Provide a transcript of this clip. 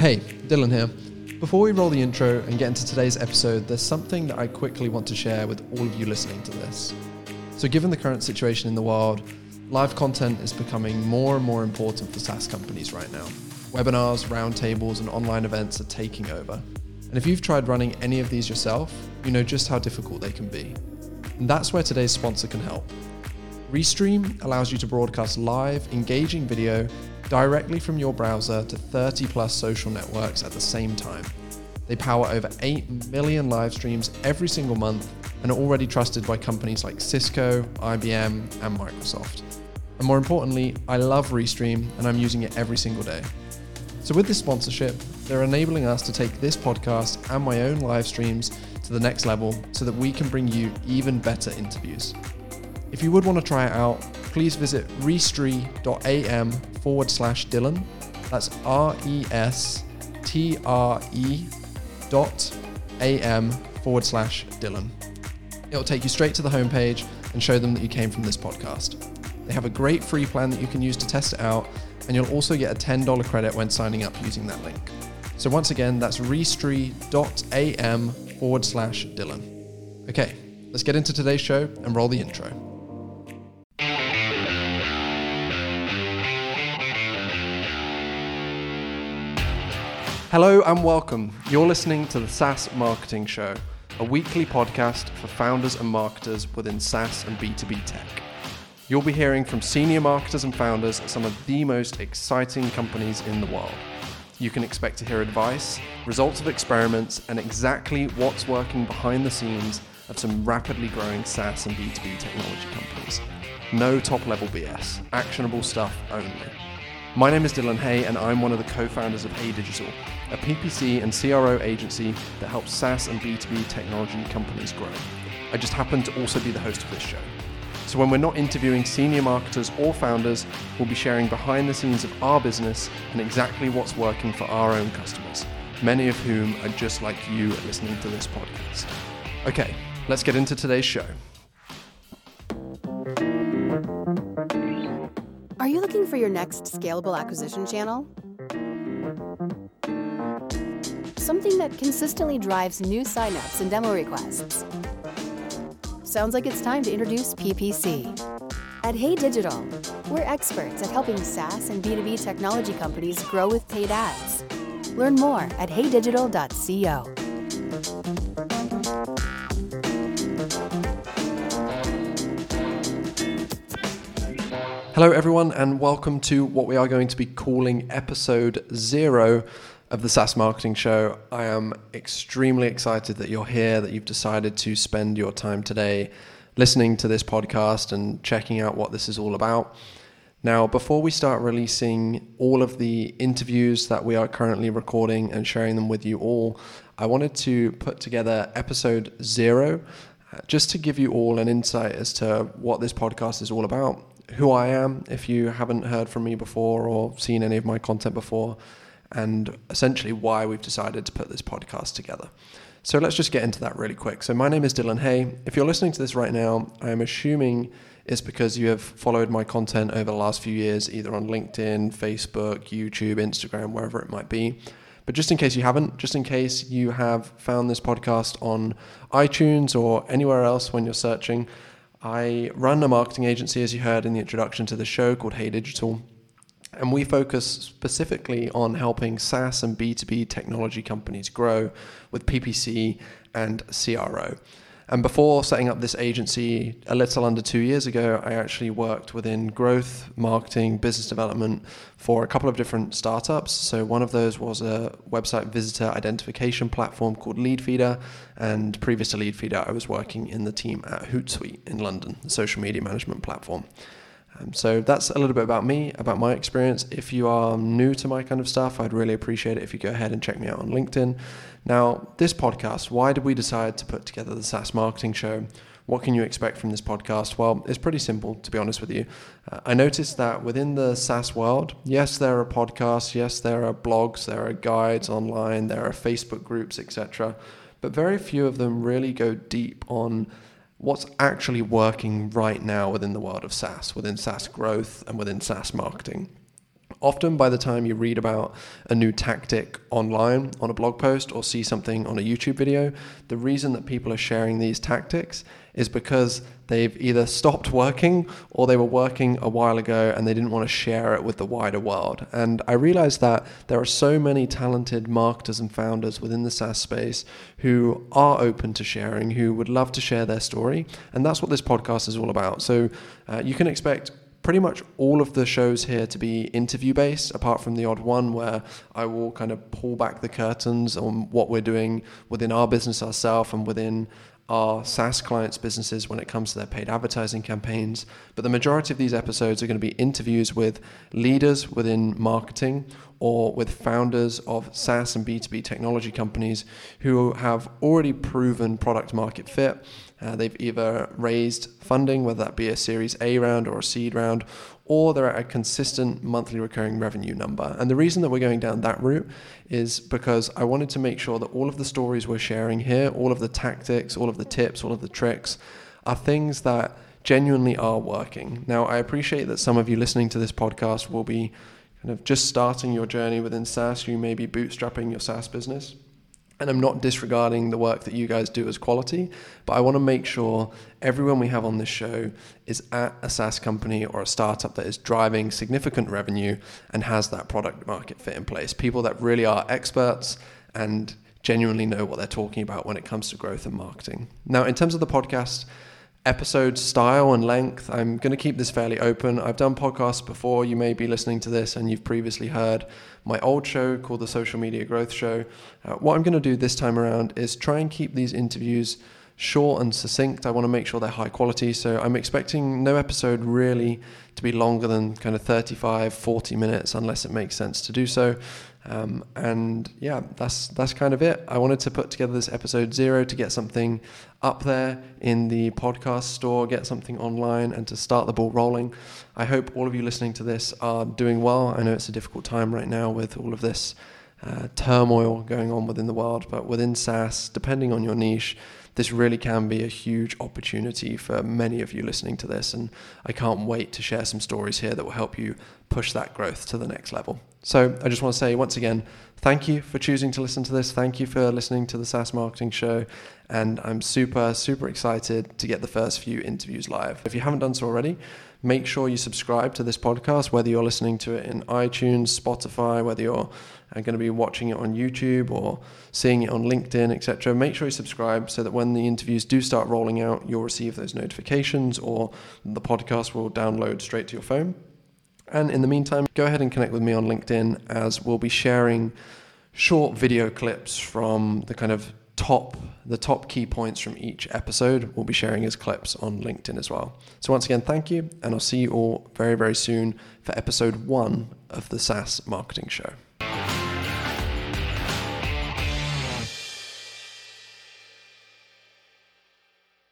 Hey, Dylan here. Before we roll the intro and get into today's episode, there's something that I quickly want to share with all of you listening to this. So, given the current situation in the world, live content is becoming more and more important for SaaS companies right now. Webinars, roundtables, and online events are taking over. And if you've tried running any of these yourself, you know just how difficult they can be. And that's where today's sponsor can help. Restream allows you to broadcast live, engaging video directly from your browser to 30 plus social networks at the same time. They power over 8 million live streams every single month and are already trusted by companies like Cisco, IBM, and Microsoft. And more importantly, I love Restream and I'm using it every single day. So, with this sponsorship, they're enabling us to take this podcast and my own live streams to the next level so that we can bring you even better interviews. If you would want to try it out, please visit restre.am forward slash Dylan. That's R E S T R E dot am forward slash Dylan. It'll take you straight to the homepage and show them that you came from this podcast. They have a great free plan that you can use to test it out, and you'll also get a $10 credit when signing up using that link. So once again, that's restre.am forward slash Dylan. Okay, let's get into today's show and roll the intro. Hello and welcome. You're listening to the SaaS Marketing Show, a weekly podcast for founders and marketers within SaaS and B2B tech. You'll be hearing from senior marketers and founders at some of the most exciting companies in the world. You can expect to hear advice, results of experiments, and exactly what's working behind the scenes of some rapidly growing SaaS and B2B technology companies. No top level BS, actionable stuff only. My name is Dylan Hey, and I'm one of the co founders of Hey Digital, a PPC and CRO agency that helps SaaS and B2B technology companies grow. I just happen to also be the host of this show. So when we're not interviewing senior marketers or founders, we'll be sharing behind the scenes of our business and exactly what's working for our own customers, many of whom are just like you listening to this podcast. Okay, let's get into today's show. Are you looking for your next scalable acquisition channel? That consistently drives new signups and demo requests. Sounds like it's time to introduce PPC. At Hey Digital, we're experts at helping SaaS and B2B technology companies grow with paid ads. Learn more at heydigital.co. Hello, everyone, and welcome to what we are going to be calling episode zero of the SaaS Marketing Show. I am extremely excited that you're here, that you've decided to spend your time today listening to this podcast and checking out what this is all about. Now, before we start releasing all of the interviews that we are currently recording and sharing them with you all, I wanted to put together episode zero uh, just to give you all an insight as to what this podcast is all about who I am if you haven't heard from me before or seen any of my content before, and essentially why we've decided to put this podcast together. So let's just get into that really quick. So, my name is Dylan Hey. If you're listening to this right now, I'm assuming it's because you have followed my content over the last few years, either on LinkedIn, Facebook, YouTube, Instagram, wherever it might be. But just in case you haven't, just in case you have found this podcast on iTunes or anywhere else when you're searching, I run a marketing agency, as you heard in the introduction to the show, called Hey Digital. And we focus specifically on helping SaaS and B2B technology companies grow with PPC and CRO. And before setting up this agency a little under two years ago, I actually worked within growth, marketing, business development for a couple of different startups. So, one of those was a website visitor identification platform called Leadfeeder. And previous to Leadfeeder, I was working in the team at Hootsuite in London, the social media management platform. Um, so that's a little bit about me, about my experience. If you are new to my kind of stuff, I'd really appreciate it if you go ahead and check me out on LinkedIn. Now, this podcast, why did we decide to put together the SaaS Marketing Show? What can you expect from this podcast? Well, it's pretty simple, to be honest with you. Uh, I noticed that within the SaaS world, yes, there are podcasts, yes, there are blogs, there are guides online, there are Facebook groups, etc. But very few of them really go deep on what's actually working right now within the world of SaaS, within SaaS growth and within SaaS marketing. Often, by the time you read about a new tactic online on a blog post or see something on a YouTube video, the reason that people are sharing these tactics is because they've either stopped working or they were working a while ago and they didn't want to share it with the wider world. And I realized that there are so many talented marketers and founders within the SaaS space who are open to sharing, who would love to share their story. And that's what this podcast is all about. So uh, you can expect pretty much all of the shows here to be interview based, apart from the odd one where I will kind of pull back the curtains on what we're doing within our business ourselves and within our SaaS clients' businesses when it comes to their paid advertising campaigns. But the majority of these episodes are going to be interviews with leaders within marketing or with founders of SaaS and B2B technology companies who have already proven product market fit uh, they've either raised funding, whether that be a Series A round or a seed round, or they're at a consistent monthly recurring revenue number. And the reason that we're going down that route is because I wanted to make sure that all of the stories we're sharing here, all of the tactics, all of the tips, all of the tricks, are things that genuinely are working. Now, I appreciate that some of you listening to this podcast will be kind of just starting your journey within SaaS. You may be bootstrapping your SaaS business and I'm not disregarding the work that you guys do as quality, but I want to make sure everyone we have on this show is at a SaaS company or a startup that is driving significant revenue and has that product market fit in place. People that really are experts and genuinely know what they're talking about when it comes to growth and marketing. Now, in terms of the podcast, episode style and length. I'm going to keep this fairly open. I've done podcasts before. You may be listening to this and you've previously heard my old show called the Social Media Growth Show. Uh, what I'm going to do this time around is try and keep these interviews short and succinct. I want to make sure they're high quality. So I'm expecting no episode really to be longer than kind of 35, 40 minutes unless it makes sense to do so. Um, and yeah, that's that's kind of it. I wanted to put together this episode zero to get something up there in the podcast store, get something online, and to start the ball rolling. I hope all of you listening to this are doing well. I know it's a difficult time right now with all of this uh, turmoil going on within the world, but within SaaS, depending on your niche, this really can be a huge opportunity for many of you listening to this. And I can't wait to share some stories here that will help you push that growth to the next level. So I just want to say once again, thank you for choosing to listen to this. Thank you for listening to the SaaS Marketing Show. And I'm super, super excited to get the first few interviews live. If you haven't done so already, make sure you subscribe to this podcast, whether you're listening to it in iTunes, Spotify, whether you're uh, going to be watching it on YouTube or seeing it on LinkedIn, etc. Make sure you subscribe so that when the interviews do start rolling out, you'll receive those notifications or the podcast will download straight to your phone. And in the meantime, go ahead and connect with me on LinkedIn as we'll be sharing short video clips from the kind of top the top key points from each episode we'll be sharing as clips on LinkedIn as well. So once again, thank you, and I'll see you all very very soon for episode one of the SaaS Marketing Show.